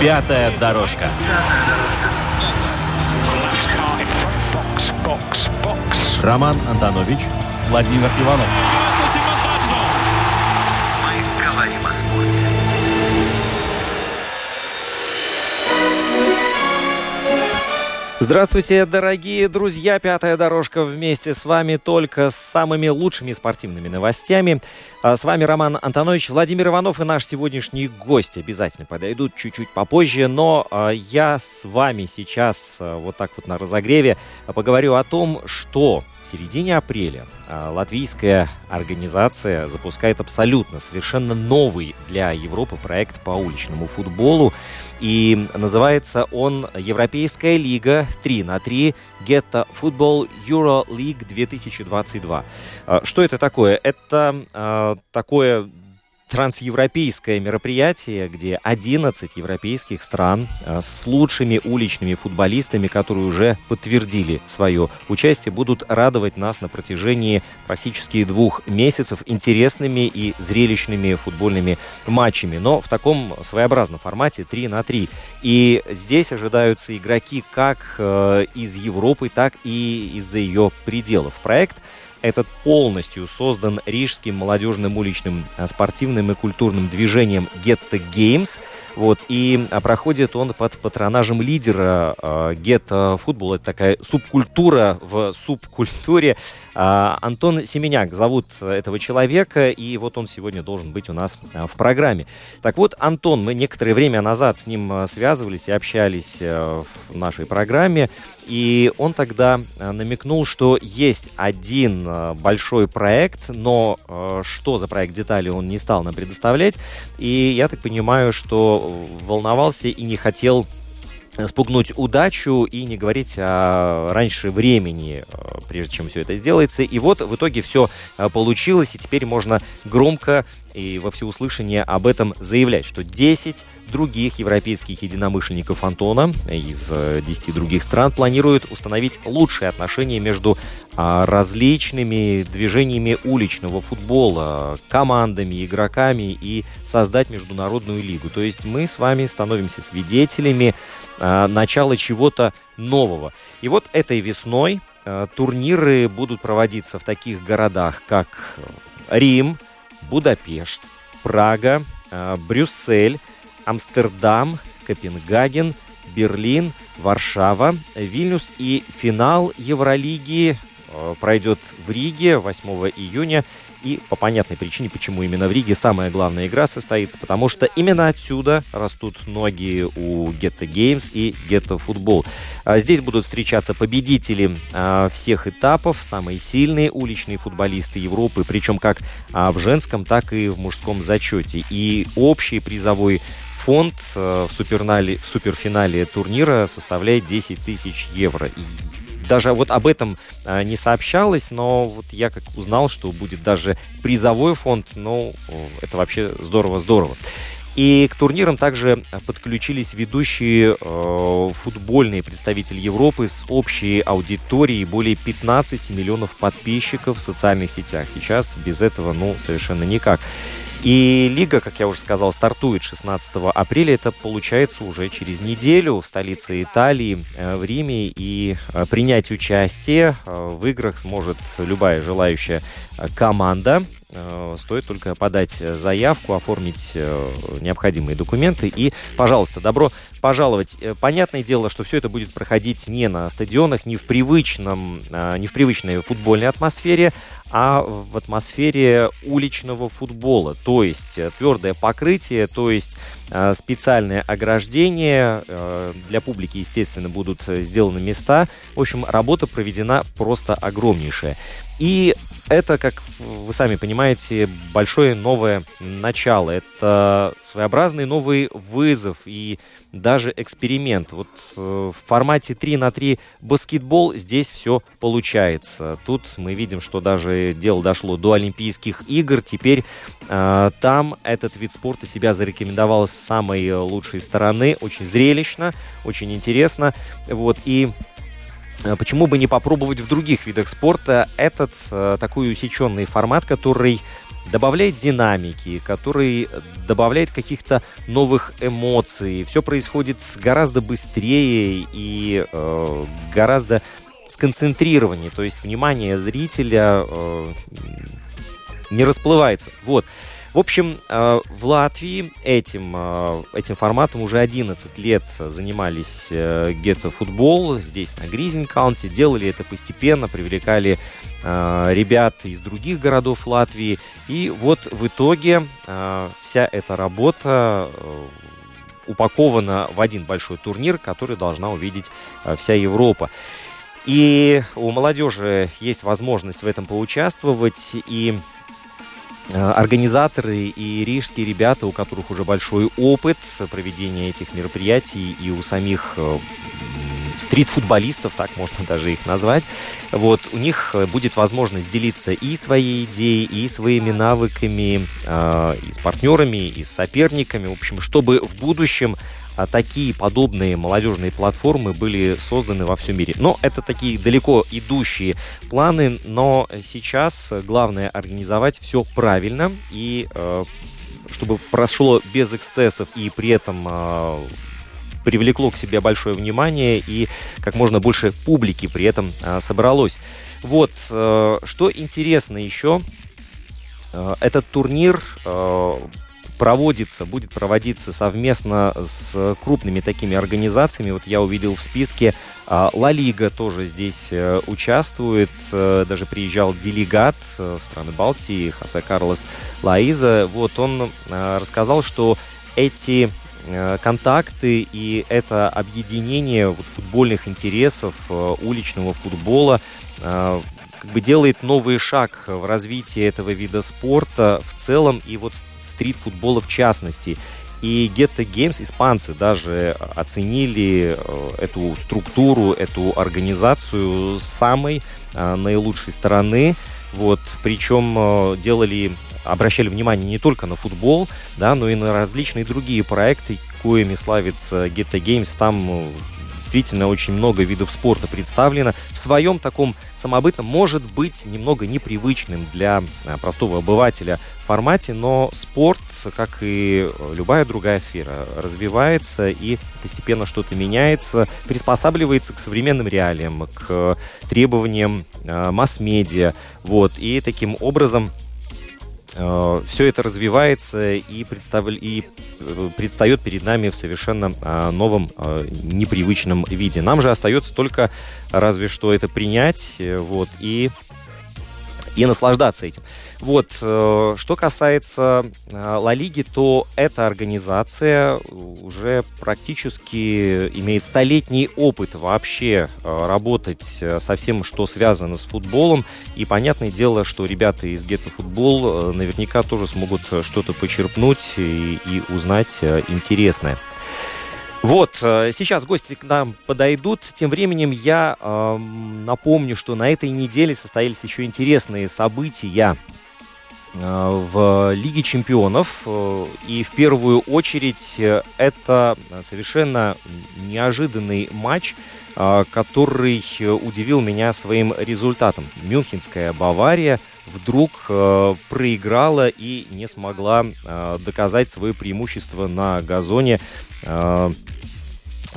Пятая дорожка. Роман Антонович, Владимир Иванов. Мы говорим о спорте. Здравствуйте, дорогие друзья! Пятая дорожка вместе с вами только с самыми лучшими спортивными новостями. А, с вами Роман Антонович, Владимир Иванов и наш сегодняшний гость обязательно подойдут чуть-чуть попозже, но а, я с вами сейчас а, вот так вот на разогреве поговорю о том, что в середине апреля латвийская организация запускает абсолютно совершенно новый для Европы проект по уличному футболу. И называется он Европейская лига 3 на 3 Geta Football Euro League 2022. Что это такое? Это э, такое трансевропейское мероприятие, где 11 европейских стран э, с лучшими уличными футболистами, которые уже подтвердили свое участие, будут радовать нас на протяжении практически двух месяцев интересными и зрелищными футбольными матчами, но в таком своеобразном формате 3 на 3. И здесь ожидаются игроки как э, из Европы, так и из-за ее пределов. Проект – этот полностью создан рижским молодежным уличным а, спортивным и культурным движением Get the Games. Вот, и а, проходит он под патронажем лидера э, Get Football. Это такая субкультура в субкультуре. Э, Антон Семеняк зовут этого человека, и вот он сегодня должен быть у нас э, в программе. Так вот, Антон, мы некоторое время назад с ним связывались и общались э, в нашей программе. И он тогда намекнул, что есть один большой проект, но э, что за проект детали он не стал нам предоставлять. И я так понимаю, что волновался и не хотел спугнуть удачу и не говорить о раньше времени, э, прежде чем все это сделается. И вот в итоге все э, получилось, и теперь можно громко и во всеуслышание об этом заявлять, что 10 других европейских единомышленников Антона из 10 э, других стран планируют установить лучшие отношения между а, различными движениями уличного футбола, командами, игроками и создать международную лигу. То есть мы с вами становимся свидетелями начало чего-то нового. И вот этой весной а, турниры будут проводиться в таких городах, как э, Рим, Будапешт, Прага, Брюссель, Амстердам, Копенгаген, Берлин, Варшава, Вильнюс и финал Евролиги э, пройдет в Риге 8 июня и по понятной причине, почему именно в Риге самая главная игра состоится, потому что именно отсюда растут ноги у Гетто Games и Гетто Футбол. Здесь будут встречаться победители а, всех этапов, самые сильные уличные футболисты Европы, причем как а, в женском, так и в мужском зачете. И общий призовой фонд а, в, суперфинале, в суперфинале турнира составляет 10 тысяч евро даже вот об этом а, не сообщалось, но вот я как узнал, что будет даже призовой фонд, ну, это вообще здорово-здорово. И к турнирам также подключились ведущие э, футбольные представители Европы с общей аудиторией более 15 миллионов подписчиков в социальных сетях. Сейчас без этого, ну, совершенно никак. И лига, как я уже сказал, стартует 16 апреля. Это получается уже через неделю в столице Италии, э, в Риме. И э, принять участие э, в играх сможет любая желающая команда. Стоит только подать заявку, оформить необходимые документы. И, пожалуйста, добро пожаловать. Понятное дело, что все это будет проходить не на стадионах, не в, привычном, не в привычной футбольной атмосфере, а в атмосфере уличного футбола. То есть э, твердое покрытие, то есть э, специальное ограждение. Э, для публики, естественно, будут сделаны места. В общем, работа проведена просто огромнейшая. И это, как вы сами понимаете, большое новое начало. Это своеобразный новый вызов и даже эксперимент. Вот э, в формате 3 на 3 баскетбол здесь все получается. Тут мы видим, что даже дело дошло до Олимпийских игр. Теперь э, там этот вид спорта себя зарекомендовал с самой лучшей стороны. Очень зрелищно, очень интересно. Вот, и Почему бы не попробовать в других видах спорта этот э, такой усеченный формат, который добавляет динамики, который добавляет каких-то новых эмоций. Все происходит гораздо быстрее и э, гораздо сконцентрированнее. То есть внимание зрителя э, не расплывается. Вот. В общем, э, в Латвии этим, э, этим форматом уже 11 лет занимались э, гетто-футбол здесь, на Гризенкаунсе. Делали это постепенно, привлекали ребят из других городов Латвии. И вот в итоге вся эта работа упакована в один большой турнир, который должна увидеть вся Европа. И у молодежи есть возможность в этом поучаствовать. И Э, организаторы и рижские ребята, у которых уже большой опыт проведения этих мероприятий и у самих э, стрит-футболистов, так можно даже их назвать. Вот, у них будет возможность делиться и своей идеей, и своими навыками, э, и с партнерами, и с соперниками. В общем, чтобы в будущем а такие подобные молодежные платформы были созданы во всем мире. Но это такие далеко идущие планы, но сейчас главное организовать все правильно и э, чтобы прошло без эксцессов и при этом э, привлекло к себе большое внимание и как можно больше публики при этом э, собралось. Вот, что интересно еще, этот турнир проводится, будет проводиться совместно с крупными такими организациями. Вот я увидел в списке а, Ла Лига тоже здесь э, участвует. Э, даже приезжал делегат э, в страны Балтии Хосе Карлос Лаиза. Вот он рассказал, что эти контакты и это объединение вот, футбольных интересов, уличного футбола как бы делает новый шаг в развитии этого вида спорта в целом и вот стрит-футбола в частности. И Ghetto Games, испанцы даже оценили э, эту структуру, эту организацию с самой э, наилучшей стороны. Вот, причем э, делали, обращали внимание не только на футбол, да, но и на различные другие проекты, коими славится Ghetto Games. Там действительно очень много видов спорта представлено в своем таком самобытном, может быть, немного непривычным для а, простого обывателя формате, но спорт, как и любая другая сфера, развивается и постепенно что-то меняется, приспосабливается к современным реалиям, к требованиям э, масс-медиа, вот, и таким образом Э, все это развивается и, представ... и э, предстает перед нами в совершенно э, новом, непривычном виде. Нам же остается только разве что это принять вот, и и наслаждаться этим. Вот, э, что касается э, Ла Лиги, то эта организация уже практически имеет столетний опыт вообще э, работать со всем, что связано с футболом. И понятное дело, что ребята из Гетто Футбол наверняка тоже смогут что-то почерпнуть и, и узнать интересное. Вот, э, сейчас гости к нам подойдут. Тем временем я э, напомню, что на этой неделе состоялись еще интересные события э, в Лиге чемпионов. Э, и в первую очередь это совершенно неожиданный матч, который удивил меня своим результатом. Мюнхенская Бавария вдруг проиграла и не смогла доказать свое преимущество на газоне.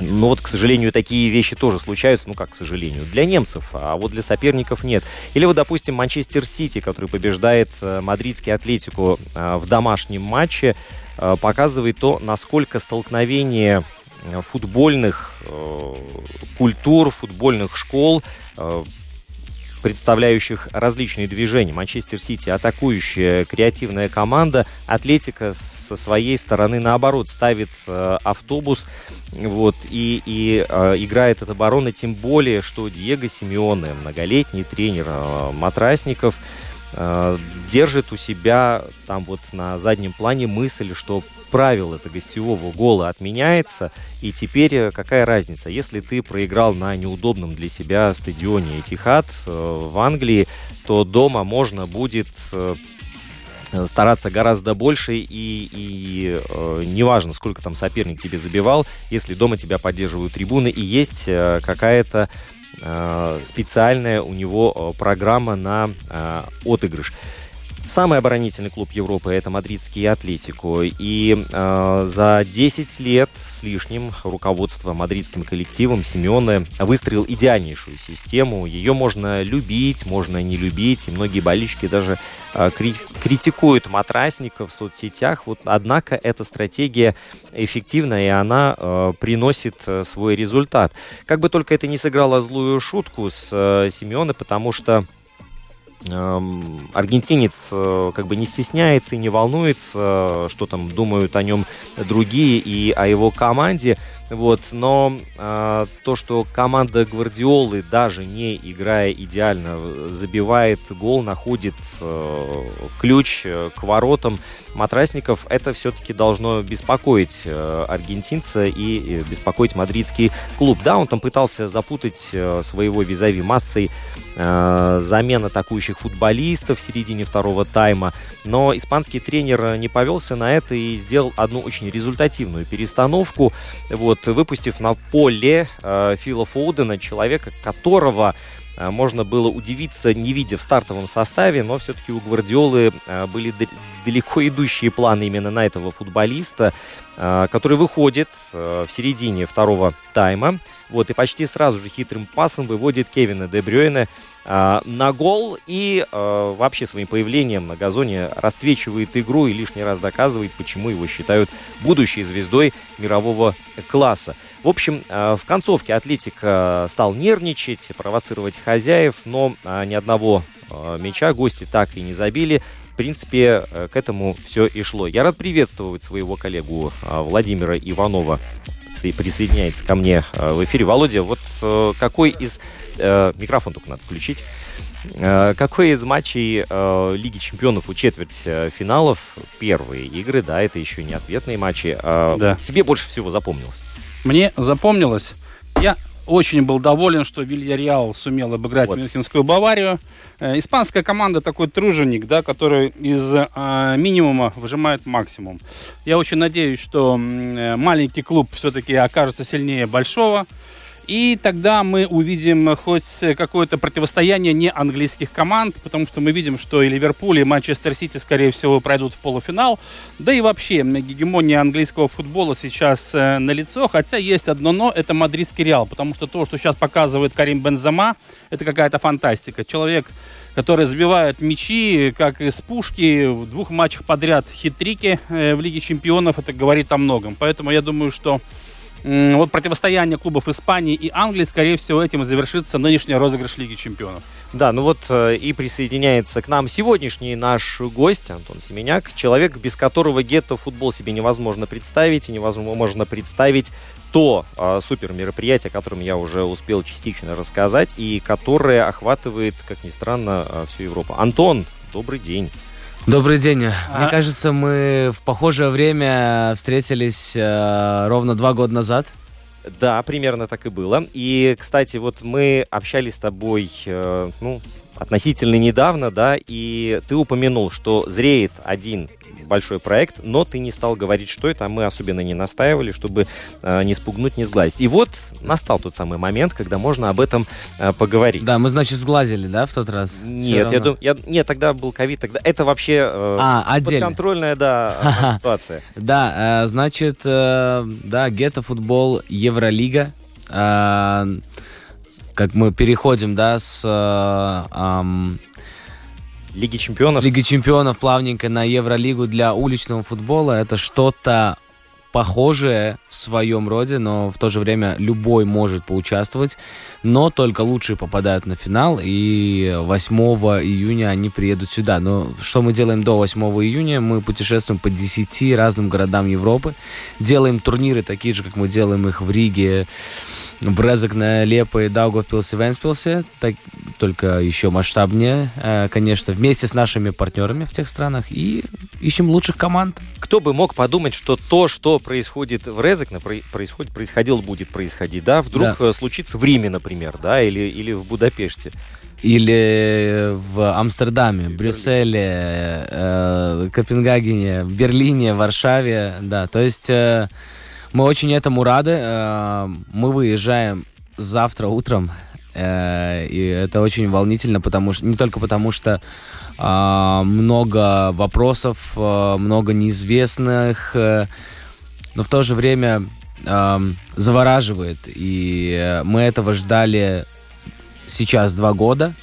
Но вот, к сожалению, такие вещи тоже случаются, ну как, к сожалению, для немцев, а вот для соперников нет. Или вот, допустим, Манчестер Сити, который побеждает э, мадридский Атлетику э, в домашнем матче, э, показывает то, насколько столкновение футбольных культур, футбольных школ представляющих различные движения. Манчестер Сити атакующая креативная команда. Атлетика со своей стороны наоборот ставит э, автобус вот, и, и э, играет от обороны, тем более, что Диего Симеоне, многолетний тренер э, Матрасников, держит у себя там вот на заднем плане мысль, что правило это гостевого гола отменяется, и теперь э, какая разница, если ты проиграл на неудобном для себя стадионе Этихад э, в Англии, то дома можно будет э, стараться гораздо больше. И, и э, неважно, сколько там соперник тебе забивал, если дома тебя поддерживают трибуны и есть э, какая-то э, специальная у него программа на э, отыгрыш. Самый оборонительный клуб Европы это мадридский Атлетико. И э, за 10 лет с лишним руководство мадридским коллективом Симеоне выстроил идеальнейшую систему. Ее можно любить, можно не любить. И многие болельщики даже э, кри- критикуют матрасников в соцсетях. Вот, однако эта стратегия эффективна, и она э, приносит свой результат. Как бы только это не сыграло злую шутку с э, Симеоне, потому что аргентинец э, как бы не стесняется и не волнуется, что там думают о нем другие и о его команде. Вот, но э, то, что команда Гвардиолы, даже не играя идеально, забивает гол, находит э, ключ э, к воротам матрасников, это все-таки должно беспокоить э, аргентинца и э, беспокоить мадридский клуб. Да, он там пытался запутать э, своего визави массой э, замен атакующих футболистов в середине второго тайма, но испанский тренер не повелся на это и сделал одну очень результативную перестановку. Вот, вот выпустив на поле э, Фила Фоудена, человека, которого э, можно было удивиться, не видя в стартовом составе, но все-таки у Гвардиолы э, были далеко идущие планы именно на этого футболиста, э, который выходит в середине второго тайма, вот, и почти сразу же хитрым пасом выводит Кевина Де Брюйне на гол и вообще своим появлением на газоне расцвечивает игру и лишний раз доказывает, почему его считают будущей звездой мирового класса. В общем, в концовке Атлетик стал нервничать, провоцировать хозяев, но ни одного мяча гости так и не забили принципе, э, к этому все и шло. Я рад приветствовать своего коллегу а, Владимира Иванова присоединяется ко мне э, в эфире. Володя, вот э, какой из... Микрофон только надо включить. Какой из матчей Лиги Чемпионов у четверть финалов, первые игры, да, это еще не ответные матчи, да. тебе больше всего запомнилось? Мне запомнилось. Очень был доволен, что Вильяреал сумел обыграть вот. Мюнхенскую Баварию. Э, испанская команда такой труженик, да, который из э, минимума выжимает максимум. Я очень надеюсь, что э, маленький клуб все-таки окажется сильнее большого. И тогда мы увидим хоть какое-то противостояние не английских команд, потому что мы видим, что и Ливерпуль, и Манчестер Сити, скорее всего, пройдут в полуфинал. Да и вообще, гегемония английского футбола сейчас э, налицо, хотя есть одно но, это мадридский Реал, потому что то, что сейчас показывает Карим Бензема, это какая-то фантастика. Человек, который забивает мячи, как из пушки, в двух матчах подряд хитрики э, в Лиге Чемпионов, это говорит о многом. Поэтому я думаю, что вот противостояние клубов Испании и Англии, скорее всего, этим и завершится нынешний розыгрыш Лиги Чемпионов. Да, ну вот э, и присоединяется к нам сегодняшний наш гость Антон Семеняк, человек, без которого гетто-футбол себе невозможно представить, и невозможно представить то э, супер мероприятие, о котором я уже успел частично рассказать, и которое охватывает, как ни странно, э, всю Европу. Антон, добрый день. Добрый день. А... Мне кажется, мы в похожее время встретились э, ровно два года назад. Да, примерно так и было. И, кстати, вот мы общались с тобой, э, ну, относительно недавно, да, и ты упомянул, что зреет один большой проект, но ты не стал говорить, что это, а мы особенно не настаивали, чтобы э, не спугнуть, не сглазить. И вот настал тот самый момент, когда можно об этом э, поговорить. Да, мы, значит, сглазили, да, в тот раз? Нет, я думаю, я, нет, тогда был ковид, тогда это вообще э, а, отдельно. подконтрольная, да, ситуация. Да, значит, да, гетто-футбол, Евролига, как мы переходим, да, с э, Лиги чемпионов. Лиги чемпионов плавненько на Евролигу для уличного футбола. Это что-то похожее в своем роде, но в то же время любой может поучаствовать, но только лучшие попадают на финал, и 8 июня они приедут сюда. Но что мы делаем до 8 июня? Мы путешествуем по 10 разным городам Европы, делаем турниры такие же, как мы делаем их в Риге, в Резекне, Лепо, Даугавпилсе, Венспилсе, так, только еще масштабнее, э, конечно, вместе с нашими партнерами в тех странах и ищем лучших команд. Кто бы мог подумать, что то, что происходит в Резекне, происходит, происходило, будет происходить, да, вдруг да. Э, случится в Риме, например, да, или, или в Будапеште. Или в Амстердаме, Брюсселе, э, Копенгагене, Берлине, Варшаве, да, то есть... Э, мы очень этому рады. Э, мы выезжаем завтра утром. Э, и это очень волнительно, потому что не только потому, что э, много вопросов, много неизвестных, но в то же время завораживает. И мы этого ждали сейчас два года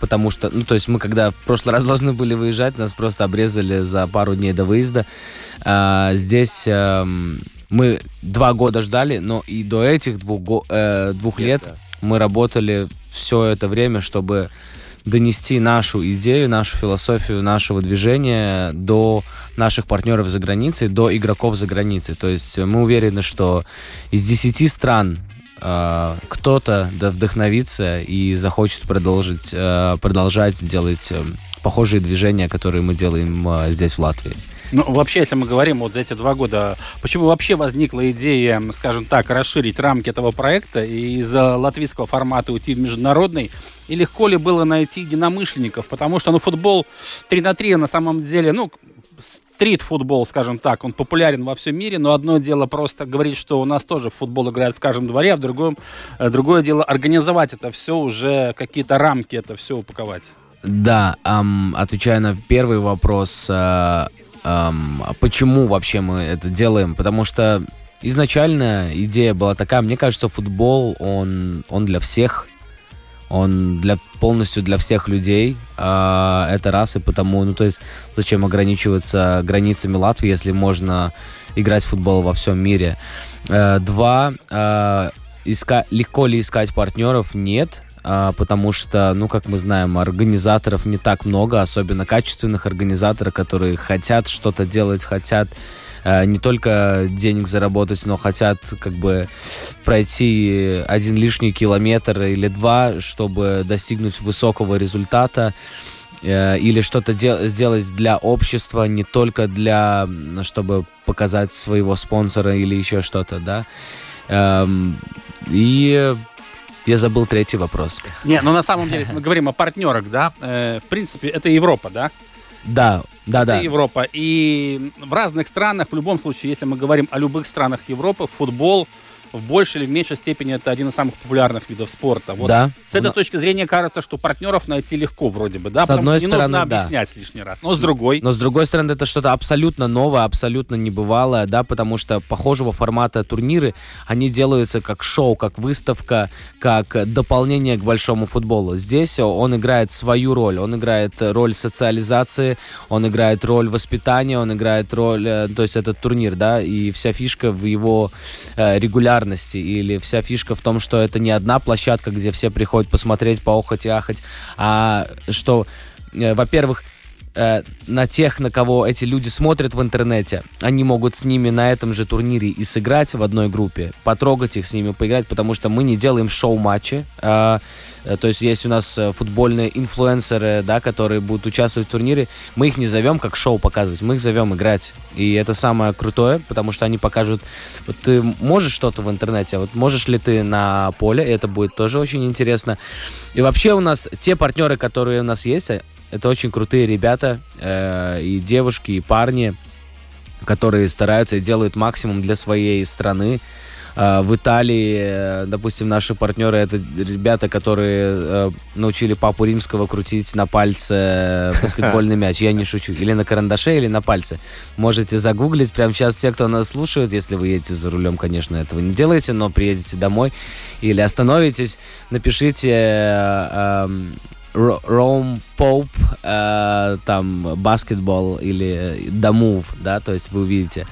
потому что, ну, то есть мы когда в прошлый раз должны были выезжать, нас просто обрезали за пару дней до выезда. А, здесь эм, мы два года ждали, но и до этих двух, э, двух лет мы работали все это время, чтобы донести нашу идею, нашу философию нашего движения до наших партнеров за границей, до игроков за границей. То есть мы уверены, что из десяти стран э, кто-то да, вдохновится и захочет продолжить, э, продолжать делать э, похожие движения, которые мы делаем э, здесь в Латвии. Ну, вообще, если мы говорим вот за эти два года, почему вообще возникла идея, скажем так, расширить рамки этого проекта и из латвийского формата уйти в международный? И легко ли было найти единомышленников? Потому что, ну, футбол 3 на 3 на самом деле, ну, стрит-футбол, скажем так, он популярен во всем мире, но одно дело просто говорить, что у нас тоже футбол играет в каждом дворе, а в другом, э, другое дело организовать это все, уже какие-то рамки это все упаковать. Да, эм, отвечая на первый вопрос, э, эм, почему вообще мы это делаем? Потому что изначально идея была такая, мне кажется, футбол, он, он для всех, он для, полностью для всех людей, э, это раз, и потому, ну, то есть, зачем ограничиваться границами Латвии, если можно играть в футбол во всем мире. Э, два, э, иска, легко ли искать партнеров? Нет, потому что, ну, как мы знаем, организаторов не так много, особенно качественных организаторов, которые хотят что-то делать, хотят а, не только денег заработать, но хотят как бы пройти один лишний километр или два, чтобы достигнуть высокого результата э, или что-то сделать для общества, не только для, чтобы показать своего спонсора или еще что-то, да. Эм, и я забыл третий вопрос. Не, ну на самом деле, если мы говорим о партнерах, да, э, в принципе, это Европа, да? Да, да, да. Это Европа. И в разных странах, в любом случае, если мы говорим о любых странах Европы, футбол в большей или в меньшей степени это один из самых популярных видов спорта. Вот да. С этой Но... точки зрения кажется, что партнеров найти легко вроде бы, да, с одной стороны, не нужно объяснять да. лишний раз. Но с другой. Но с другой стороны, это что-то абсолютно новое, абсолютно небывалое, да, потому что похожего формата турниры, они делаются как шоу, как выставка, как дополнение к большому футболу. Здесь он играет свою роль, он играет роль социализации, он играет роль воспитания, он играет роль, э, то есть этот турнир, да, и вся фишка в его э, регулярности популярности, или вся фишка в том, что это не одна площадка, где все приходят посмотреть, поохать и ахать, а что, э, во-первых, э, на тех, на кого эти люди смотрят в интернете, они могут с ними на этом же турнире и сыграть в одной группе, потрогать их с ними, поиграть, потому что мы не делаем шоу-матчи. Э, э, то есть есть у нас э, футбольные инфлюенсеры, да, которые будут участвовать в турнире. Мы их не зовем как шоу показывать, мы их зовем играть. И это самое крутое, потому что они покажут, вот ты можешь что-то в интернете, а вот можешь ли ты на поле, это будет тоже очень интересно. И вообще у нас те партнеры, которые у нас есть, это очень крутые ребята, э, и девушки, и парни, которые стараются и делают максимум для своей страны. Э, в Италии, э, допустим, наши партнеры это ребята, которые э, научили папу римского крутить на пальце баскетбольный мяч. Я не шучу. Или на карандаше, или на пальце. Можете загуглить. Прямо сейчас все, кто нас слушает, если вы едете за рулем, конечно, этого не делайте, но приедете домой или остановитесь, напишите Rome Pope, э, там баскетбол или The Move, да, то есть вы увидите.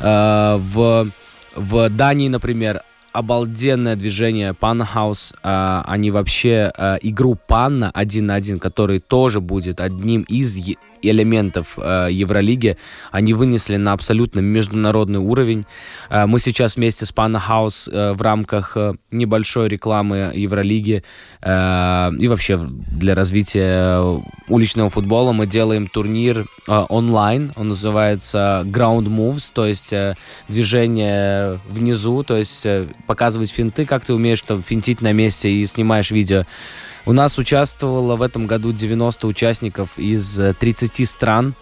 Э, в, в Дании, например, обалденное движение Panna House. они вообще э, игру Panna один на один, который тоже будет одним из элементов э, Евролиги они вынесли на абсолютно международный уровень. Э, мы сейчас вместе с Пана Хаус э, в рамках небольшой рекламы Евролиги и вообще для развития уличного футбола мы делаем турнир онлайн. Он называется Ground Moves, то есть движение внизу, то есть показывать финты, как ты умеешь там финтить на месте и снимаешь видео. У нас участвовало в этом году 90 участников из 30 стран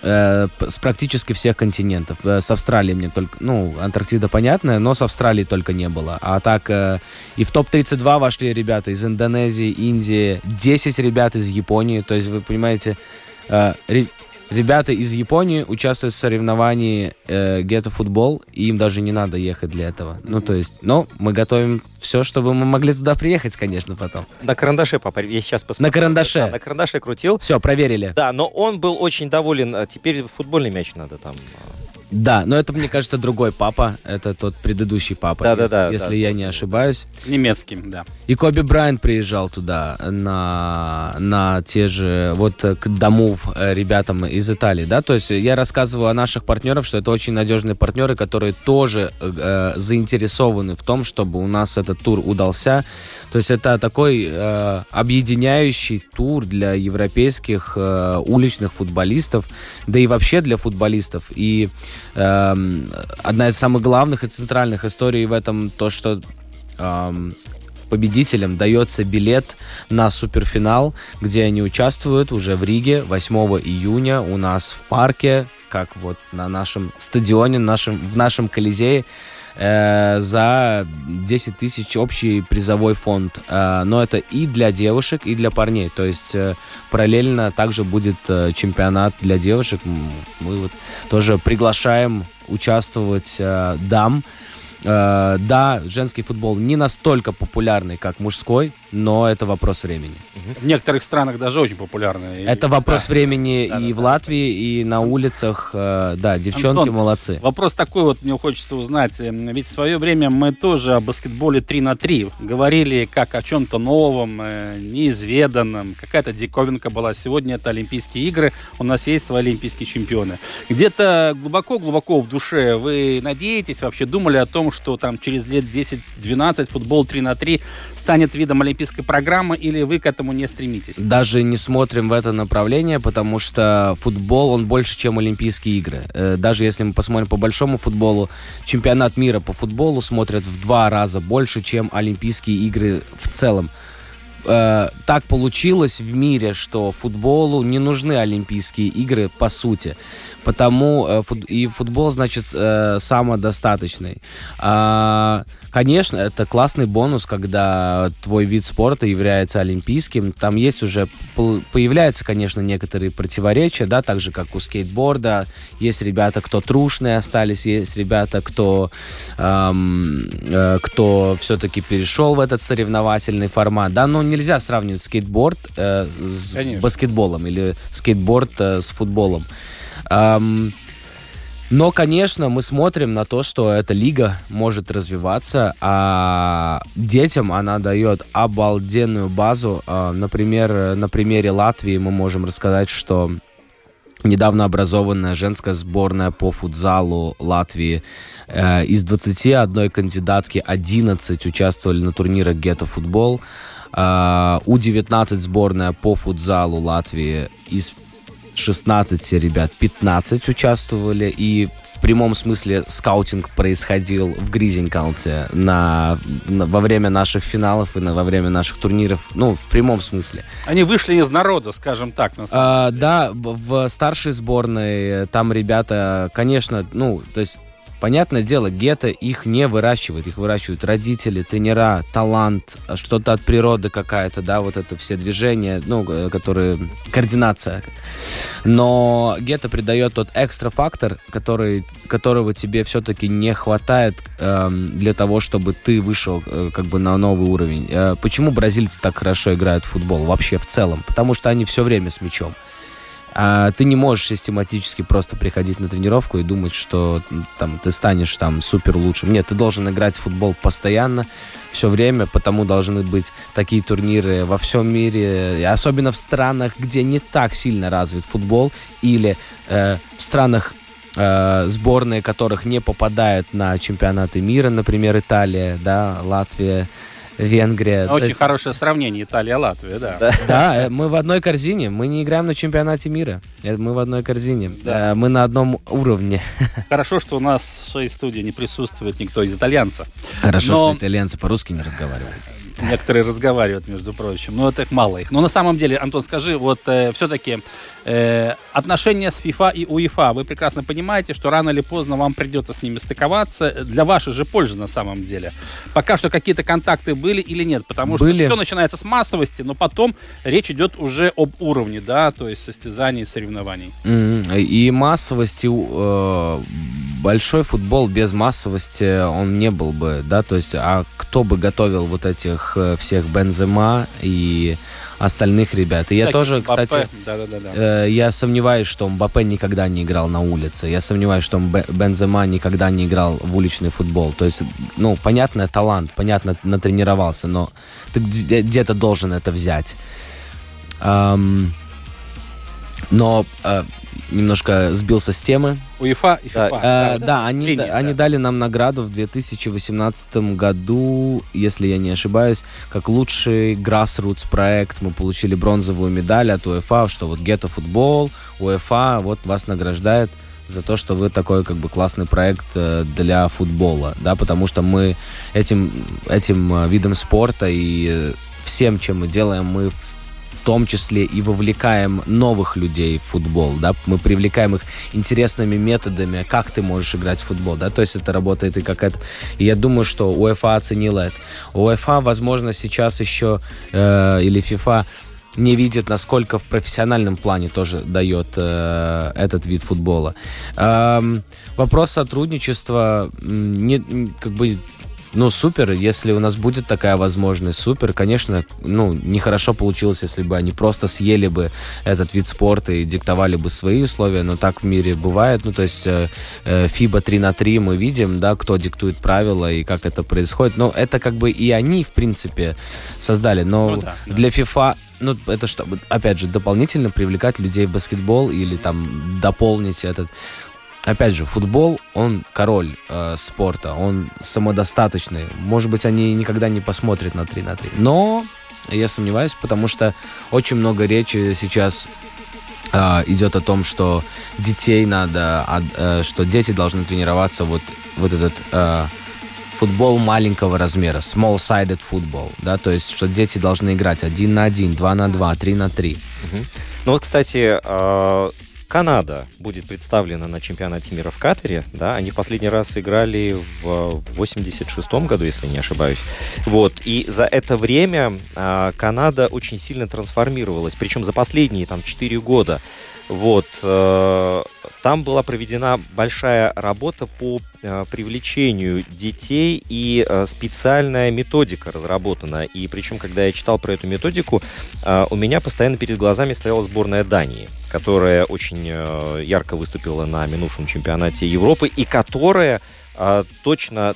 э, с практически всех континентов. Э, с Австралии мне только, ну, Антарктида понятная, но с Австралии только не было. А так э, и в топ-32 вошли ребята из Индонезии, Индии, 10 ребят из Японии. То есть, вы понимаете, э, Ребята из Японии участвуют в соревновании э, гетто-футбол, и им даже не надо ехать для этого. Ну, то есть, но мы готовим все, чтобы мы могли туда приехать, конечно, потом. На карандаше, папа, я сейчас посмотрю. На карандаше? Да, на карандаше крутил. Все, проверили. Да, но он был очень доволен. А теперь футбольный мяч надо там а, да, но это, мне кажется, другой папа. Это тот предыдущий папа, да, если, да, да, если да, я да, не ошибаюсь. Немецким, да. И Коби Брайант приезжал туда на, на те же, вот к дому э, ребятам из Италии, да, то есть я рассказываю о наших партнерах, что это очень надежные партнеры, которые тоже э, заинтересованы в том, чтобы у нас этот тур удался. То есть это такой э, объединяющий тур для европейских э, уличных футболистов, да и вообще для футболистов. И э, одна из самых главных и центральных историй в этом то, что э, победителям дается билет на суперфинал, где они участвуют уже в Риге 8 июня у нас в парке, как вот на нашем стадионе, нашем, в нашем Колизее э, за 10 тысяч общий призовой фонд. Э, но это и для девушек, и для парней. То есть э, параллельно также будет чемпионат для девушек. Мы вот тоже приглашаем участвовать дам. Э, да, женский футбол не настолько популярный, как мужской, но это вопрос времени. В некоторых странах даже очень популярный. Это вопрос да. времени да, и да, в да, Латвии, и на улицах. Э, да, девчонки Антон, молодцы. Вопрос такой вот мне хочется узнать. Ведь в свое время мы тоже о баскетболе 3 на 3 говорили как о чем-то новом, э, неизведанном. Какая-то диковинка была. Сегодня это Олимпийские игры. У нас есть свои олимпийские чемпионы. Где-то глубоко-глубоко в душе вы надеетесь, вообще думали о том, что там через лет 10-12 футбол 3 на 3 станет видом олимпийской программы, или вы к этому не стремитесь? Даже не смотрим в это направление, потому что футбол, он больше, чем Олимпийские игры. Э, даже если мы посмотрим по большому футболу, чемпионат мира по футболу смотрят в два раза больше, чем Олимпийские игры в целом э, так получилось в мире, что футболу не нужны Олимпийские игры по сути. Потому э, и футбол, значит, э, самодостаточный. А, конечно, это классный бонус, когда твой вид спорта является олимпийским. Там есть уже, появляются, конечно, некоторые противоречия, да, так же, как у скейтборда. Есть ребята, кто трушные остались, есть ребята, кто, эм, э, кто все-таки перешел в этот соревновательный формат, да, но нельзя сравнивать скейтборд э, с конечно. баскетболом или скейтборд э, с футболом. Но, конечно, мы смотрим на то, что эта лига может развиваться, а детям она дает обалденную базу. А, например, на примере Латвии мы можем рассказать, что недавно образованная женская сборная по футзалу Латвии э, из 21 кандидатки 11 участвовали на турнирах Гетто Футбол. Э, У-19 сборная по футзалу Латвии из 16 ребят, 15 участвовали, и в прямом смысле скаутинг происходил в Гризенкалте на, на, во время наших финалов и на, во время наших турниров, ну, в прямом смысле. Они вышли из народа, скажем так, на самом а, деле. Да, в старшей сборной там ребята, конечно, ну, то есть Понятное дело, гетто их не выращивает, их выращивают родители, тренера, талант, что-то от природы какая-то, да, вот это все движения, ну, э, которые, координация. Но гетто придает тот экстра фактор, который, которого тебе все-таки не хватает э, для того, чтобы ты вышел э, как бы на новый уровень. Э, почему бразильцы так хорошо играют в футбол вообще в целом? Потому что они все время с мячом. А ты не можешь систематически просто приходить на тренировку и думать, что там ты станешь там супер лучшим. Нет, ты должен играть в футбол постоянно, все время, потому должны быть такие турниры во всем мире, особенно в странах, где не так сильно развит футбол, или э, в странах э, сборные которых не попадают на чемпионаты мира, например, Италия, да, Латвия, Венгрия. Очень есть... хорошее сравнение Италия-Латвия, да. да. Да, э, мы в одной корзине. Мы не играем на чемпионате мира. Э, мы в одной корзине. Да. Э, мы на одном уровне. Хорошо, что у нас в своей студии не присутствует никто из итальянцев. Хорошо, Но... что итальянцы по-русски не разговаривают. Некоторые разговаривают, между прочим. Но это мало их. Но на самом деле, Антон, скажи, вот э, все-таки э, отношения с FIFA и УЕФА, вы прекрасно понимаете, что рано или поздно вам придется с ними стыковаться. Для вашей же пользы на самом деле. Пока что какие-то контакты были или нет? Потому были. что все начинается с массовости, но потом речь идет уже об уровне, да, то есть состязаний соревнований. Mm-hmm. И массовости э, большой футбол без массовости он не был бы, да, то есть, а кто бы готовил вот этих э, всех Бензема и остальных ребят. И я тоже, Мбаппе. кстати, да, да, да, э, я сомневаюсь, что Мбаппе никогда не играл на улице. Я сомневаюсь, что Бензема никогда не играл в уличный футбол. То есть, ну, понятно, талант, понятно, натренировался, но ты где-то должен это взять. Эм, но э, немножко сбился с темы. УЕФА и ФИФА. Да, э, да, они, Линии, да, они дали нам награду в 2018 году, если я не ошибаюсь, как лучший grassroots проект. Мы получили бронзовую медаль от УЕФА, что вот Гетто футбол, УЕФА вот вас награждает за то, что вы такой как бы классный проект э, для футбола, да, потому что мы этим, этим э, видом спорта и э, всем, чем мы делаем, мы в том числе и вовлекаем новых людей в футбол, да, мы привлекаем их интересными методами, как ты можешь играть в футбол, да, то есть это работает и как это, и я думаю, что УЕФА оценила это. УЕФА, возможно, сейчас еще, э, или ФИФА, не видит, насколько в профессиональном плане тоже дает э, этот вид футбола. Эм, вопрос сотрудничества не, как бы ну, супер, если у нас будет такая возможность, супер. Конечно, ну, нехорошо получилось, если бы они просто съели бы этот вид спорта и диктовали бы свои условия, но так в мире бывает. Ну, то есть э, э, FIBA 3 на 3 мы видим, да, кто диктует правила и как это происходит. Но это как бы и они, в принципе, создали. Но ну, да, да. для FIFA ну, это чтобы, опять же, дополнительно привлекать людей в баскетбол или там дополнить этот опять же, футбол, он король э, спорта, он самодостаточный. Может быть, они никогда не посмотрят на 3 на 3. Но я сомневаюсь, потому что очень много речи сейчас э, идет о том, что детей надо, э, что дети должны тренироваться вот, вот этот э, футбол маленького размера, small-sided футбол, да, то есть, что дети должны играть один на один, два на два, три на три. Ну вот, кстати, э, Канада будет представлена на чемпионате мира в Катаре. Да, они последний раз играли в 86 году, если не ошибаюсь. Вот. И за это время а, Канада очень сильно трансформировалась. Причем за последние там 4 года. Вот. Э, там была проведена большая работа по э, привлечению детей и э, специальная методика разработана. И причем, когда я читал про эту методику, у меня постоянно перед глазами стояла сборная Дании, которая очень ярко выступила на минувшем чемпионате Европы и которая точно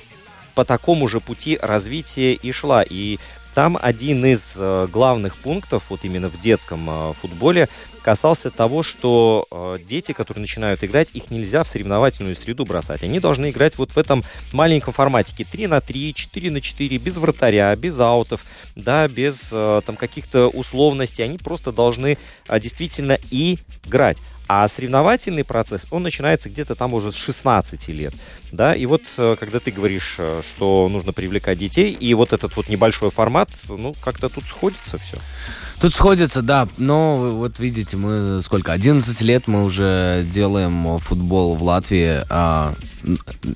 по такому же пути развития и шла. И там один из главных пунктов, вот именно в детском футболе, касался того, что э, дети, которые начинают играть, их нельзя в соревновательную среду бросать. Они должны играть вот в этом маленьком форматике 3 на 3, 4 на 4, без вратаря, без аутов, да, без э, там каких-то условностей. Они просто должны э, действительно играть. А соревновательный процесс, он начинается где-то там уже с 16 лет. Да? И вот э, когда ты говоришь, э, что нужно привлекать детей, и вот этот вот небольшой формат, ну, как-то тут сходится все. Тут сходится, да. Но вот видите, мы сколько? 11 лет мы уже делаем футбол в Латвии. А,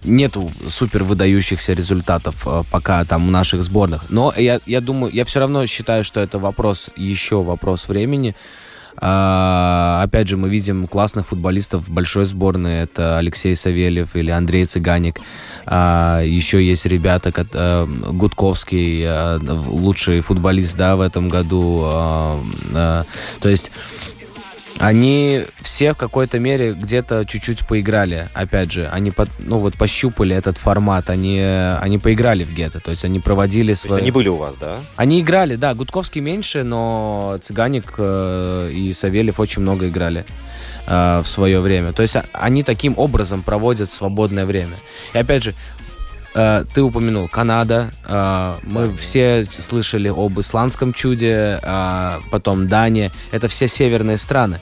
нету супер выдающихся результатов а, пока там в наших сборных. Но я, я думаю, я все равно считаю, что это вопрос, еще вопрос времени. А, опять же, мы видим классных футболистов большой сборной. Это Алексей Савельев или Андрей Цыганик. А, еще есть ребята, как, а, Гудковский, а, лучший футболист да, в этом году. А, а, то есть Они все в какой-то мере где-то чуть-чуть поиграли. Опять же, они под, ну вот пощупали этот формат, они, они поиграли в гетто, то есть они проводили свои... То есть они были у вас, да? Они играли, да. Гудковский меньше, но Цыганик э, и Савельев очень много играли э, в свое время. То есть они таким образом проводят свободное время. И опять же, ты упомянул Канада. Э, мы все слышали об исландском чуде, э, потом Дания. Это все северные страны.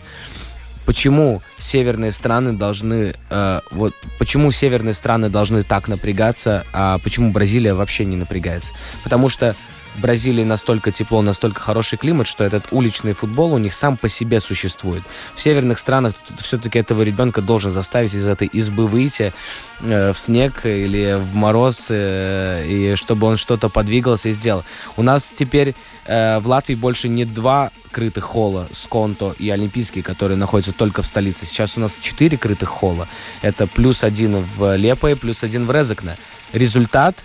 Почему северные страны должны э, вот почему северные страны должны так напрягаться, а почему Бразилия вообще не напрягается? Потому что Бразилии настолько тепло, настолько хороший климат, что этот уличный футбол у них сам по себе существует. В северных странах все-таки этого ребенка должен заставить из этой избы выйти э, в снег или в мороз, э, и чтобы он что-то подвигался и сделал. У нас теперь э, в Латвии больше не два крытых холла, Сконто и Олимпийский, которые находятся только в столице. Сейчас у нас четыре крытых холла. Это плюс один в Лепое, плюс один в Резекне. Результат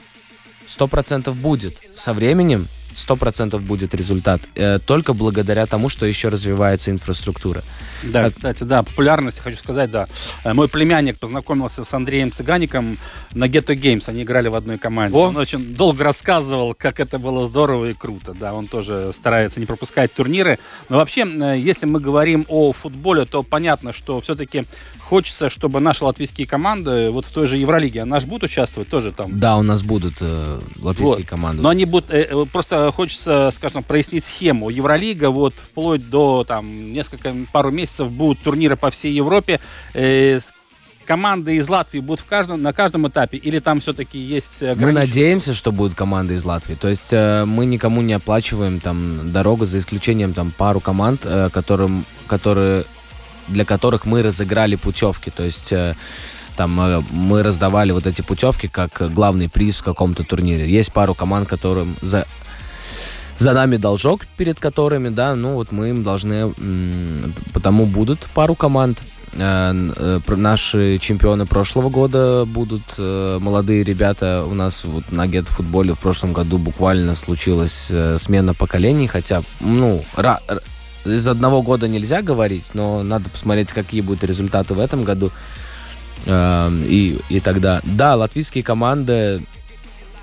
сто процентов будет. Со временем сто процентов будет результат. Э, только благодаря тому, что еще развивается инфраструктура. Да, От... кстати, да, популярность, хочу сказать, да. Э, мой племянник познакомился с Андреем Цыгаником на Ghetto Games. Они играли в одной команде. О! Он очень долго рассказывал, как это было здорово и круто. Да, он тоже старается не пропускать турниры. Но вообще, э, если мы говорим о футболе, то понятно, что все-таки хочется, чтобы наши латвийские команды вот в той же Евролиге, наш будут участвовать тоже там? Да, у нас будут э, латвийские вот. команды. Но они будут, э, э, просто хочется, скажем, прояснить схему. Евролига вот вплоть до там несколько, пару месяцев будут турниры по всей Европе. Э, команды из Латвии будут в каждом, на каждом этапе, или там все-таки есть Мы надеемся, что будут команды из Латвии. То есть э, мы никому не оплачиваем там дорогу, за исключением там пару команд, э, которым, которые для которых мы разыграли путевки. То есть э, там э, мы раздавали вот эти путевки как главный приз в каком-то турнире. Есть пару команд, которым за за нами должок, перед которыми, да, ну вот мы им должны, потому будут пару команд. Э, наши чемпионы прошлого года будут молодые ребята. У нас вот на Get футболе в прошлом году буквально случилась смена поколений, хотя, ну, из одного года нельзя говорить, но надо посмотреть, какие будут результаты в этом году. Эм, и, и тогда, да, латвийские команды,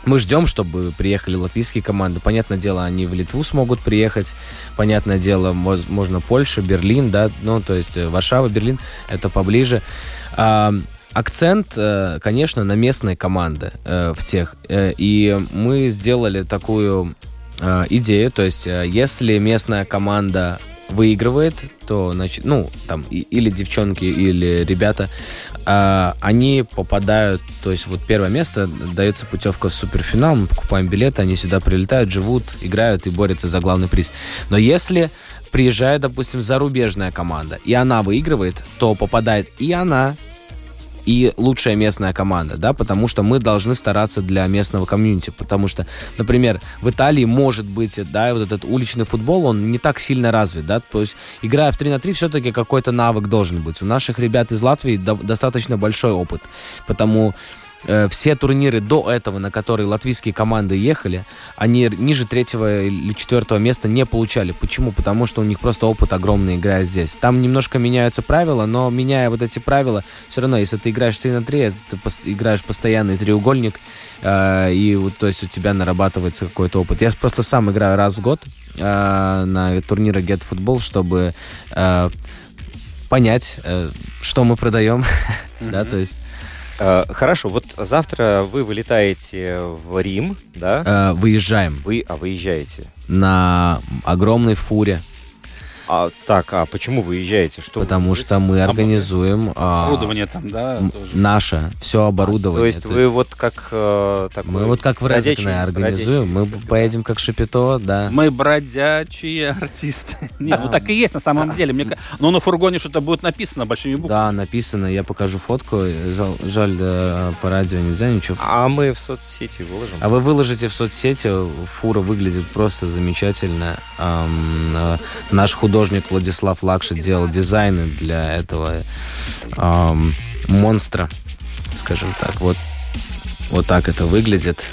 мы ждем, чтобы приехали латвийские команды. Понятное дело, они в Литву смогут приехать. Понятное дело, можно Польша, Берлин, да, ну, то есть э, Варшава, Берлин, это поближе. Эм, акцент, э, конечно, на местные команды э, в тех. И мы сделали такую идею, то есть если местная команда выигрывает, то, значит, ну, там, и, или девчонки, или ребята, э, они попадают, то есть вот первое место дается путевка в суперфинал, мы покупаем билеты, они сюда прилетают, живут, играют и борются за главный приз. Но если приезжает, допустим, зарубежная команда, и она выигрывает, то попадает и она, и лучшая местная команда, да, потому что мы должны стараться для местного комьюнити, потому что, например, в Италии может быть, да, вот этот уличный футбол, он не так сильно развит, да, то есть играя в 3 на 3, все-таки какой-то навык должен быть. У наших ребят из Латвии достаточно большой опыт, потому все турниры до этого, на которые латвийские команды ехали, они ниже третьего или четвертого места не получали. Почему? Потому что у них просто опыт огромный играет здесь. Там немножко меняются правила, но меняя вот эти правила, все равно, если ты играешь 3 на 3, ты играешь постоянный треугольник, э, и вот, то есть у тебя нарабатывается какой-то опыт. Я просто сам играю раз в год э, на турниры Get Football, чтобы э, понять, э, что мы продаем, да, то есть Э, хорошо, вот завтра вы вылетаете в Рим, да? Э, выезжаем. Вы, а выезжаете? На огромной фуре. А, так, а почему вы езжаете? Что Потому что мы организуем... А, оборудование там, да? Тоже. Наше, все оборудование. То есть вы вот как... Э, такой мы вот как в Резекне организуем. Мы поедем как Шапито, да. Мы бродячие артисты. Не, ну так и есть на самом деле. Мне, но на фургоне что-то будет написано большими буквами. Да, написано. Я покажу фотку. Жаль, жаль по радио нельзя ничего. А мы в соцсети выложим. А вы выложите в соцсети. Фура выглядит просто замечательно. Эм, наш художник художник Владислав Лакши делал дизайны для этого эм, монстра, скажем так. Вот, вот так это выглядит.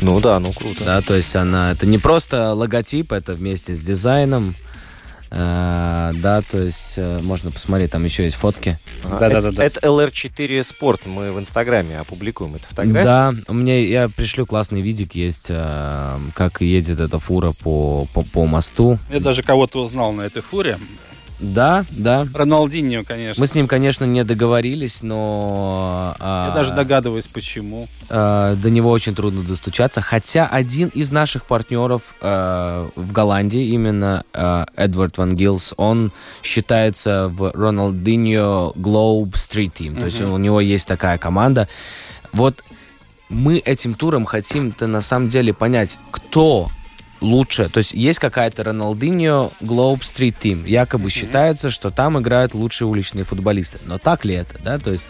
Ну да, ну круто. Да, то есть она, это не просто логотип, это вместе с дизайном. Э, да, то есть э, можно посмотреть, там еще есть фотки. Да-да-да. Это LR4 Sport, мы в Инстаграме опубликуем эту фотографию. Да, мне я пришлю классный видик, есть, э, как едет эта фура по, по, по мосту. Я даже кого-то узнал на этой фуре. Да, да. Роналдиньо, конечно. Мы с ним, конечно, не договорились, но... А, Я даже догадываюсь, почему. А, до него очень трудно достучаться. Хотя один из наших партнеров а, в Голландии, именно а, Эдвард Ван Гилс, он считается в Роналдиньо Globe Street Team. То есть у него есть такая команда. Вот мы этим туром хотим-то на самом деле понять, кто лучше. То есть есть какая-то Роналдиньо Globe Street Team. Якобы mm-hmm. считается, что там играют лучшие уличные футболисты. Но так ли это, да? То есть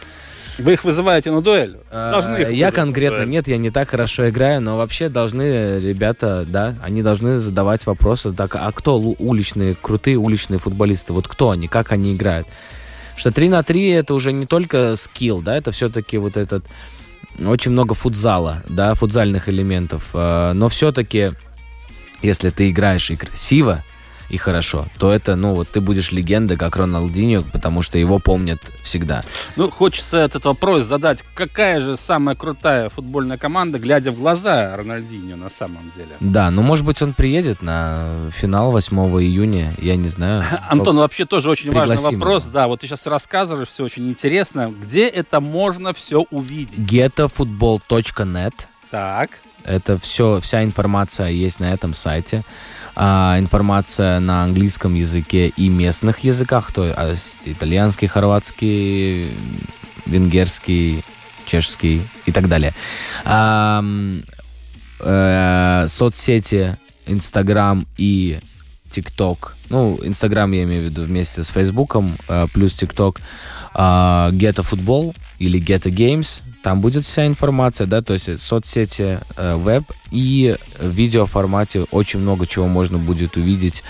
вы их вызываете на дуэль? А, должны их я конкретно нет, я не так хорошо играю, но вообще должны ребята, да, они должны задавать вопросы, так, а кто уличные, крутые уличные футболисты? Вот кто они, как они играют? Что 3 на 3 это уже не только скилл, да, это все-таки вот этот очень много футзала, да, футзальных элементов, а, но все-таки если ты играешь и красиво, и хорошо, то это, ну, вот ты будешь легендой, как Роналдиньо, потому что его помнят всегда. Ну, хочется этот вопрос задать. Какая же самая крутая футбольная команда, глядя в глаза Рональдиньо на самом деле? Да, ну, может быть, он приедет на финал 8 июня, я не знаю. Антон, вообще тоже очень важный вопрос. Да, вот ты сейчас рассказываешь, все очень интересно. Где это можно все увидеть? getafootball.net Так. Это все, вся информация есть на этом сайте. А, информация на английском языке и местных языках, то есть итальянский, хорватский, венгерский, чешский и так далее. А, э, соцсети Инстаграм и ТикТок. Ну, Инстаграм я имею в виду вместе с Фейсбуком, э, плюс ТикТок. Э, Geta Или Geta Games. Там будет вся информация, да, то есть соцсети, э, веб и в видеоформате очень много чего можно будет увидеть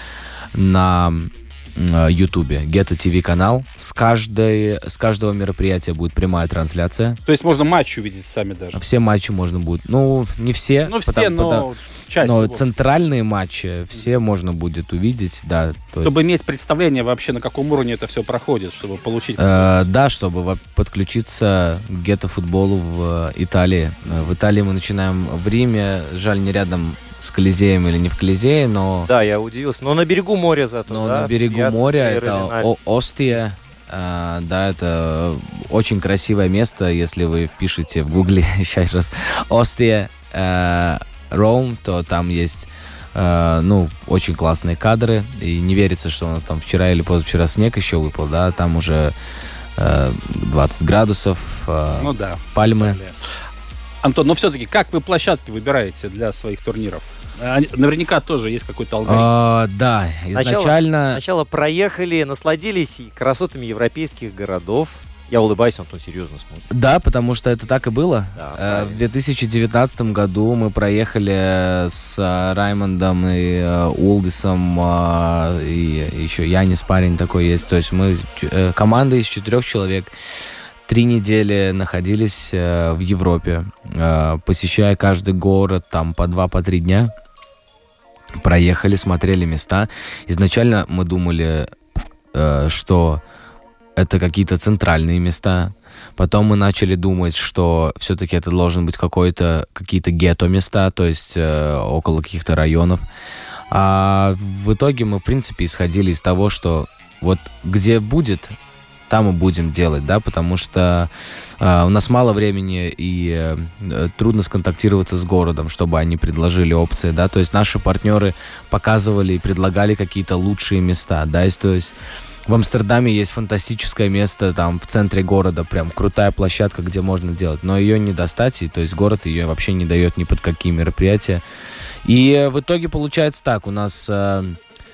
на Ютубе, Гетто ТВ канал. С, каждой, с каждого мероприятия будет прямая трансляция. То есть можно матчи увидеть сами даже? Все матчи можно будет. Ну, не все. Ну, все, потому, но потому, часть. Но его. центральные матчи все можно будет увидеть, да. Чтобы есть... иметь представление вообще, на каком уровне это все проходит, чтобы получить... Э, да, чтобы подключиться к гетто-футболу в Италии. В Италии мы начинаем в Риме, жаль, не рядом с Колизеем или не в Колизее, но... Да, я удивился. Но на берегу моря зато, Но да? на берегу Пьяца, моря это О- Остия. А, да, это очень красивое место, если вы впишете в гугле сейчас раз Остия э, Роум, то там есть э, ну, очень классные кадры. И не верится, что у нас там вчера или позавчера снег еще выпал, да, там уже э, 20 градусов, э, ну да, пальмы. Антон, но все-таки как вы площадки выбираете для своих турниров? Наверняка тоже есть какой-то алгоритм. А, да, изначально... Сначала, сначала проехали, насладились красотами европейских городов. Я улыбаюсь, Антон серьезно смотрит. Да, потому что это так и было. Да, э, в 2019 году мы проехали с э, Раймондом и э, Улдисом, и еще Янис парень такой есть. То есть мы команда из четырех человек три недели находились в Европе, посещая каждый город там по два, по три дня. Проехали, смотрели места. Изначально мы думали, что это какие-то центральные места. Потом мы начали думать, что все-таки это должен быть какой-то, какие-то гетто места, то есть э, около каких-то районов. А в итоге мы, в принципе, исходили из того, что вот где будет, там и будем делать, да, потому что э, у нас мало времени и э, трудно сконтактироваться с городом, чтобы они предложили опции, да, то есть наши партнеры показывали и предлагали какие-то лучшие места, да, то есть в Амстердаме есть фантастическое место там в центре города, прям крутая площадка, где можно делать, но ее не достать, и то есть город ее вообще не дает ни под какие мероприятия. И в итоге получается так, у нас э,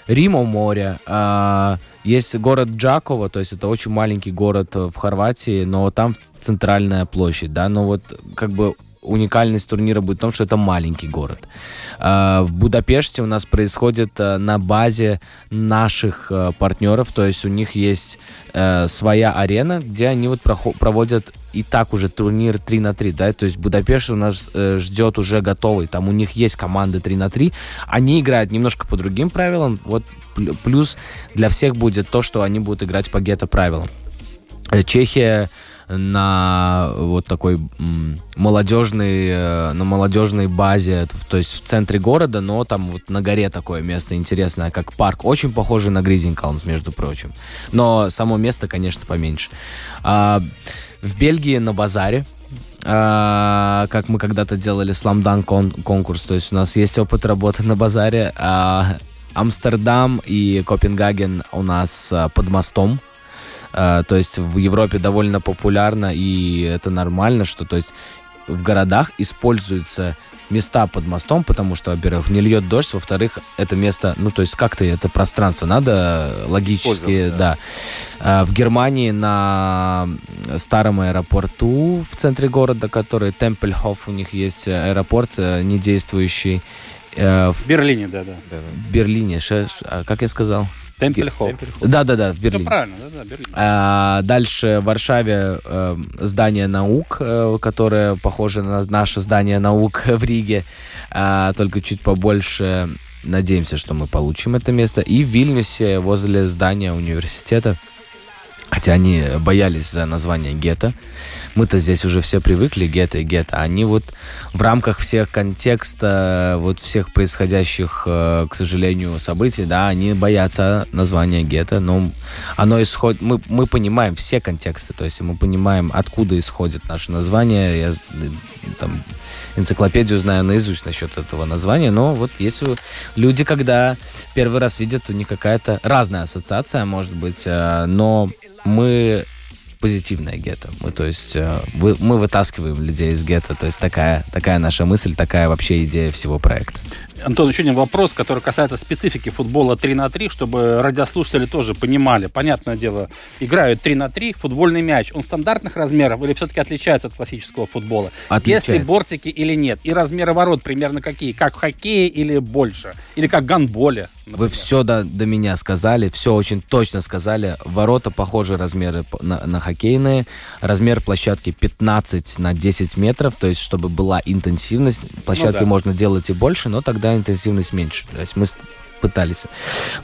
Рим у э, есть город Джаково, то есть это очень маленький город в Хорватии, но там центральная площадь, да, но вот как бы уникальность турнира будет в том, что это маленький город. А, в Будапеште у нас происходит э, на базе наших э, партнеров, то есть у них есть э, своя арена, где они вот проводят и так уже турнир 3 на 3, да, то есть Будапешт у нас ждет уже готовый, там у них есть команды 3 на 3, они играют немножко по другим правилам, вот плюс для всех будет то, что они будут играть по гетто правилам. Чехия на вот такой молодежной, э, на молодежной базе, то есть в центре города, но там вот на горе такое место интересное, как парк. Очень похоже на Гризинкалмс, между прочим. Но само место, конечно, поменьше. А, в Бельгии на базаре а, как мы когда-то делали сламдан кон конкурс, то есть у нас есть опыт работы на базаре. А, Амстердам и Копенгаген у нас а, под мостом. Uh, то есть в Европе довольно популярно, и это нормально, что то есть в городах используются места под мостом, потому что, во-первых, не льет дождь, во-вторых, это место, ну, то есть как-то это пространство надо логически, да. да. Uh, в Германии на старом аэропорту в центре города, который Темпельхоф, у них есть аэропорт э, недействующий. Uh, в Берлине, да, да. В Берлине, а как я сказал? Темпельхоф. Да-да-да, в Берлине. Ну, правильно, да-да, Берлин. А, дальше в Варшаве э, здание наук, э, которое похоже на наше здание наук в Риге, э, только чуть побольше. Надеемся, что мы получим это место. И в Вильнюсе возле здания университета Хотя они боялись за название гетто. Мы-то здесь уже все привыкли, гетто и гетто. Они вот в рамках всех контекста, вот всех происходящих, э, к сожалению, событий, да, они боятся названия гетто. Но оно исходит... Мы, мы понимаем все контексты, то есть мы понимаем, откуда исходит наше название. Я там энциклопедию знаю наизусть насчет этого названия, но вот есть люди, когда первый раз видят, у них какая-то разная ассоциация, может быть, э, но мы позитивное гетто. Мы, то есть, э, вы, мы вытаскиваем людей из гетто. То есть такая, такая наша мысль, такая вообще идея всего проекта. Антон, еще один вопрос, который касается специфики футбола 3 на 3, чтобы радиослушатели тоже понимали. Понятное дело, играют 3 на 3, футбольный мяч, он стандартных размеров или все-таки отличается от классического футбола? Отличается. Есть ли бортики или нет? И размеры ворот примерно какие? Как в хоккее или больше? Или как в гандболе? Например? Вы все до, до меня сказали, все очень точно сказали. Ворота похожи размеры на, на хоккейные. Размер площадки 15 на 10 метров, то есть чтобы была интенсивность. Площадки ну, да. можно делать и больше, но тогда интенсивность меньше. То есть мы пытались.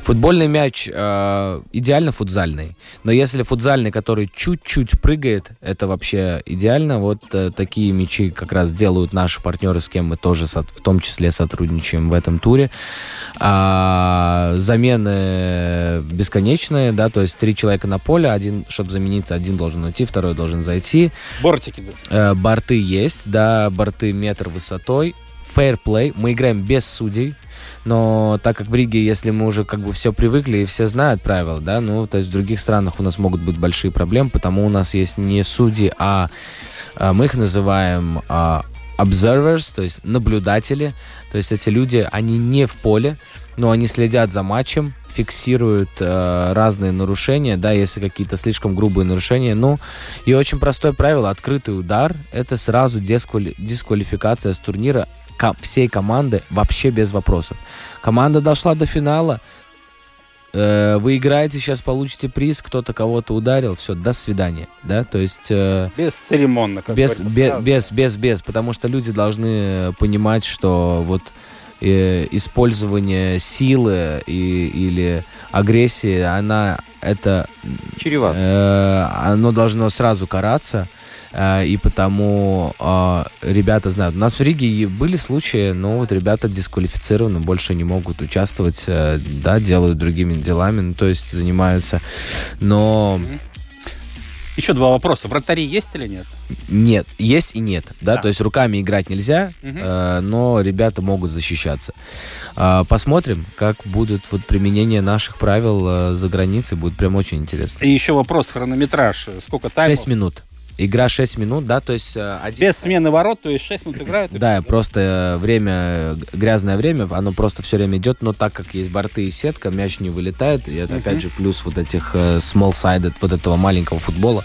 Футбольный мяч э, идеально футзальный. Но если футзальный, который чуть-чуть прыгает, это вообще идеально. Вот э, такие мячи как раз делают наши партнеры, с кем мы тоже со, в том числе сотрудничаем в этом туре. А, замены бесконечные, да, то есть три человека на поле, один, чтобы замениться, один должен уйти, второй должен зайти. Бортики. Да. Э, борты есть, да, борты метр высотой fair play, мы играем без судей, но так как в Риге, если мы уже как бы все привыкли и все знают правила, да, ну, то есть в других странах у нас могут быть большие проблемы, потому у нас есть не судьи, а, а мы их называем а, observers, то есть наблюдатели, то есть эти люди, они не в поле, но они следят за матчем, фиксируют э, разные нарушения, да, если какие-то слишком грубые нарушения. Ну, и очень простое правило, открытый удар, это сразу дисквали- дисквалификация с турнира всей команды вообще без вопросов. Команда дошла до финала, э, вы играете, сейчас получите приз, кто-то кого-то ударил, все, до свидания, да, то есть... Э, без церемонно, как без, без, без, без, без, потому что люди должны понимать, что вот э, использование силы и, или агрессии, она это... Чревато. Э, оно должно сразу караться, и потому э, ребята знают. У нас в Риге были случаи, но вот ребята дисквалифицированы, больше не могут участвовать, э, да, делают другими делами, ну, то есть занимаются, но... Еще два вопроса. Вратари есть или нет? Нет, есть и нет. Да, да. то есть руками играть нельзя, угу. э, но ребята могут защищаться. Э, посмотрим, как будет вот применение наших правил э, за границей. Будет прям очень интересно. И еще вопрос, хронометраж. Сколько таймов? 6 минут. Игра 6 минут, да, то есть... Э, один... Без смены ворот, то есть 6 минут играют? Да, просто время, грязное время, оно просто все время идет, но так как есть борты и сетка, мяч не вылетает, и это, опять же, плюс вот этих э, small-sided, вот этого маленького футбола.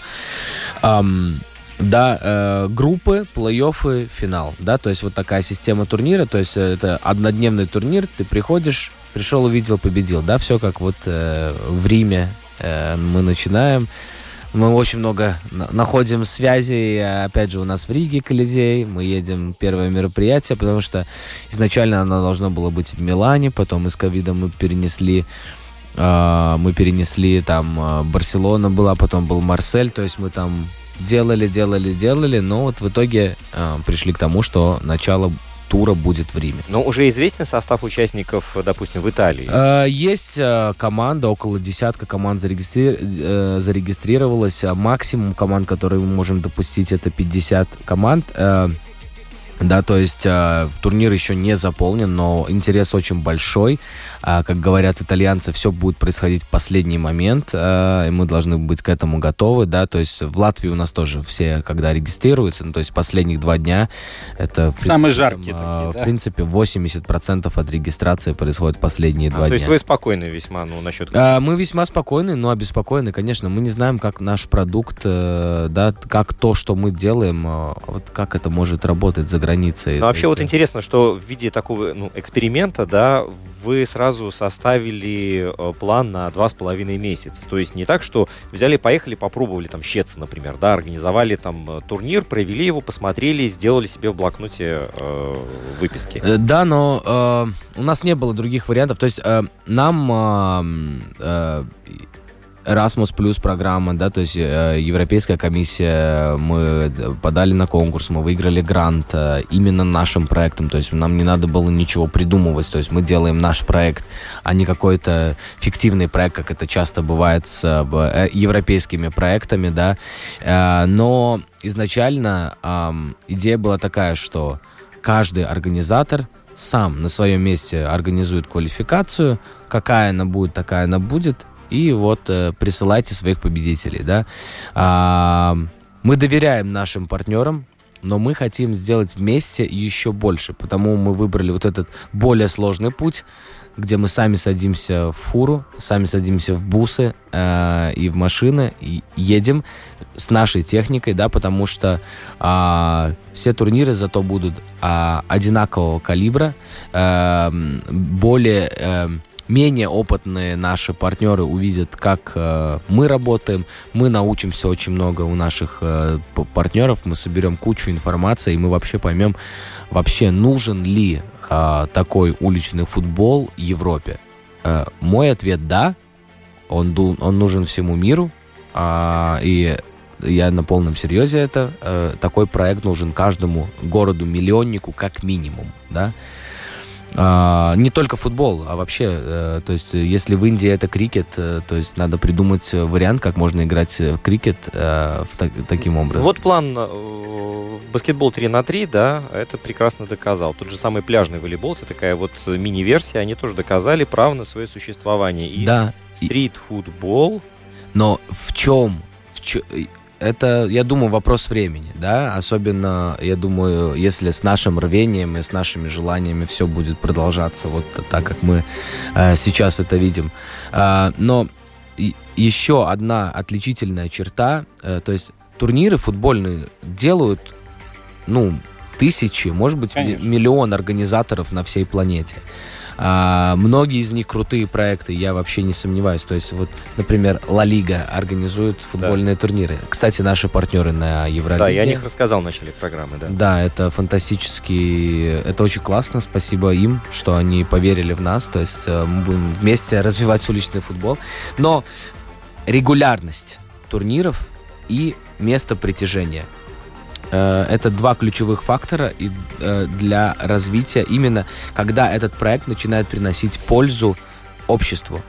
Um, Да, э, группы, плей-оффы, финал. Да, то есть вот такая система турнира. То есть э, это однодневный турнир. Ты приходишь, пришел, увидел, победил. Да, все как вот э, в Риме э, мы начинаем. Мы очень много находим связей. Опять же, у нас в Риге Колизей. Мы едем первое мероприятие, потому что изначально оно должно было быть в Милане. Потом из ковида мы перенесли э, мы перенесли там э, Барселона была, потом был Марсель. То есть мы там делали, делали, делали, но вот в итоге пришли к тому, что начало тура будет в Риме. Но уже известен состав участников, допустим, в Италии? Э, есть э, команда, около десятка команд зарегистри... э, зарегистрировалось. Максимум команд, которые мы можем допустить, это 50 команд. Э, да, то есть э, турнир еще не заполнен, но интерес очень большой. Э, как говорят итальянцы, все будет происходить в последний момент, э, и мы должны быть к этому готовы, да. То есть в Латвии у нас тоже все, когда регистрируются, ну, то есть последних два дня, это... Принципе, Самые жаркие там, такие, да? В принципе, 80% от регистрации происходит последние а, два то дня. То есть вы спокойны весьма, ну, насчет... Э, мы весьма спокойны, но обеспокоены, конечно. Мы не знаем, как наш продукт, э, да, как то, что мы делаем, э, вот как это может работать за границей. Ну, вообще вот интересно, что в виде такого ну, эксперимента, да, вы сразу составили э, план на два с половиной месяца. То есть не так, что взяли, поехали, попробовали там щеться, например, да, организовали там э, турнир, провели его, посмотрели, сделали себе в блокноте э, выписки. Э, да, но э, у нас не было других вариантов. То есть э, нам э, Erasmus Plus программа, да, то есть э, Европейская комиссия, мы подали на конкурс, мы выиграли грант э, именно нашим проектом, то есть нам не надо было ничего придумывать, то есть мы делаем наш проект, а не какой-то фиктивный проект, как это часто бывает с э, европейскими проектами, да, э, но изначально э, идея была такая, что каждый организатор сам на своем месте организует квалификацию, какая она будет, такая она будет, и вот э, присылайте своих победителей, да. А, мы доверяем нашим партнерам, но мы хотим сделать вместе еще больше, потому мы выбрали вот этот более сложный путь, где мы сами садимся в фуру, сами садимся в бусы э, и в машины, и едем с нашей техникой, да, потому что э, все турниры зато будут э, одинакового калибра, э, более... Э, менее опытные наши партнеры увидят, как э, мы работаем, мы научимся очень много у наших э, партнеров, мы соберем кучу информации, и мы вообще поймем, вообще нужен ли э, такой уличный футбол Европе. Э, мой ответ да, он, он нужен всему миру, э, и я на полном серьезе это. Э, такой проект нужен каждому городу-миллионнику как минимум, да. А, не только футбол, а вообще, э, то есть, если в Индии это крикет, э, то есть надо придумать вариант, как можно играть в крикет э, в так, таким образом. Вот план баскетбол 3 на 3, да, это прекрасно доказал. Тот же самый пляжный волейбол, это такая вот мини-версия, они тоже доказали право на свое существование. И да. стрит-футбол. Но в чем, в чем это, я думаю, вопрос времени, да, особенно, я думаю, если с нашим рвением и с нашими желаниями все будет продолжаться вот так, как мы э, сейчас это видим. Э, но еще одна отличительная черта, э, то есть турниры футбольные делают, ну, тысячи, может быть, Конечно. миллион организаторов на всей планете. А, многие из них крутые проекты, я вообще не сомневаюсь. То есть, вот, например, Ла Лига организует футбольные да. турниры. Кстати, наши партнеры на Евролиге. Да, я о них рассказал в начале программы, да. Да, это фантастически, это очень классно. Спасибо им, что они поверили в нас. То есть э, мы будем вместе развивать уличный футбол. Но регулярность турниров и место притяжения – это два ключевых фактора э, для развития именно, когда этот проект начинает приносить пользу обществу.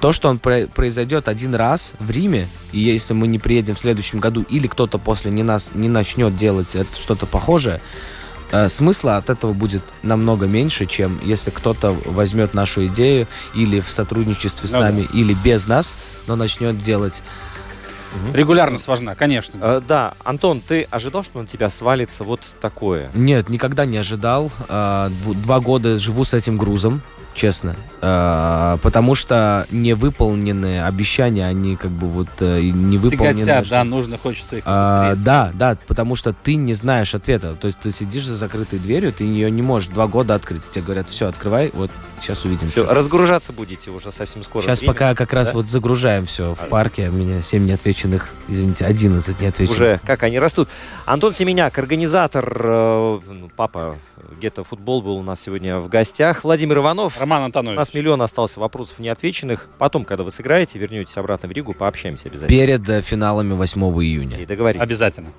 То, что он произойдет один раз в Риме, и если мы не приедем в следующем году, или кто-то после не нас не начнет делать что-то похожее, э, смысла от этого будет намного меньше, чем если кто-то возьмет нашу идею или в сотрудничестве с ну, нами, да. или без нас, но начнет делать Угу. Регулярность важна, конечно. Э, да, Антон, ты ожидал, что на тебя свалится вот такое? Нет, никогда не ожидал. Э, два года живу с этим грузом. Честно. А, потому что невыполненные обещания, они как бы вот э, не выполнены. Тяготят, да, нужно, хочется их А, да, да, потому что ты не знаешь ответа. То есть ты сидишь за закрытой дверью, ты ее не можешь два года открыть. Тебе говорят, все, открывай, вот сейчас увидим. Все, что». разгружаться будете уже совсем скоро. Сейчас время. пока как раз да? вот загружаем все в А. парке. У меня 7 неотвеченных, извините, 11 неотвеченных. Уже как они растут. Антон Семеняк, организатор, э, ну, папа Гетто Футбол был у нас сегодня в гостях. Владимир Иванов. Роман У Антонович. нас миллион остался вопросов неотвеченных. Потом, когда вы сыграете, вернетесь обратно в Ригу, пообщаемся обязательно. Перед э, финалами 8 июня. И договорились. Обязательно.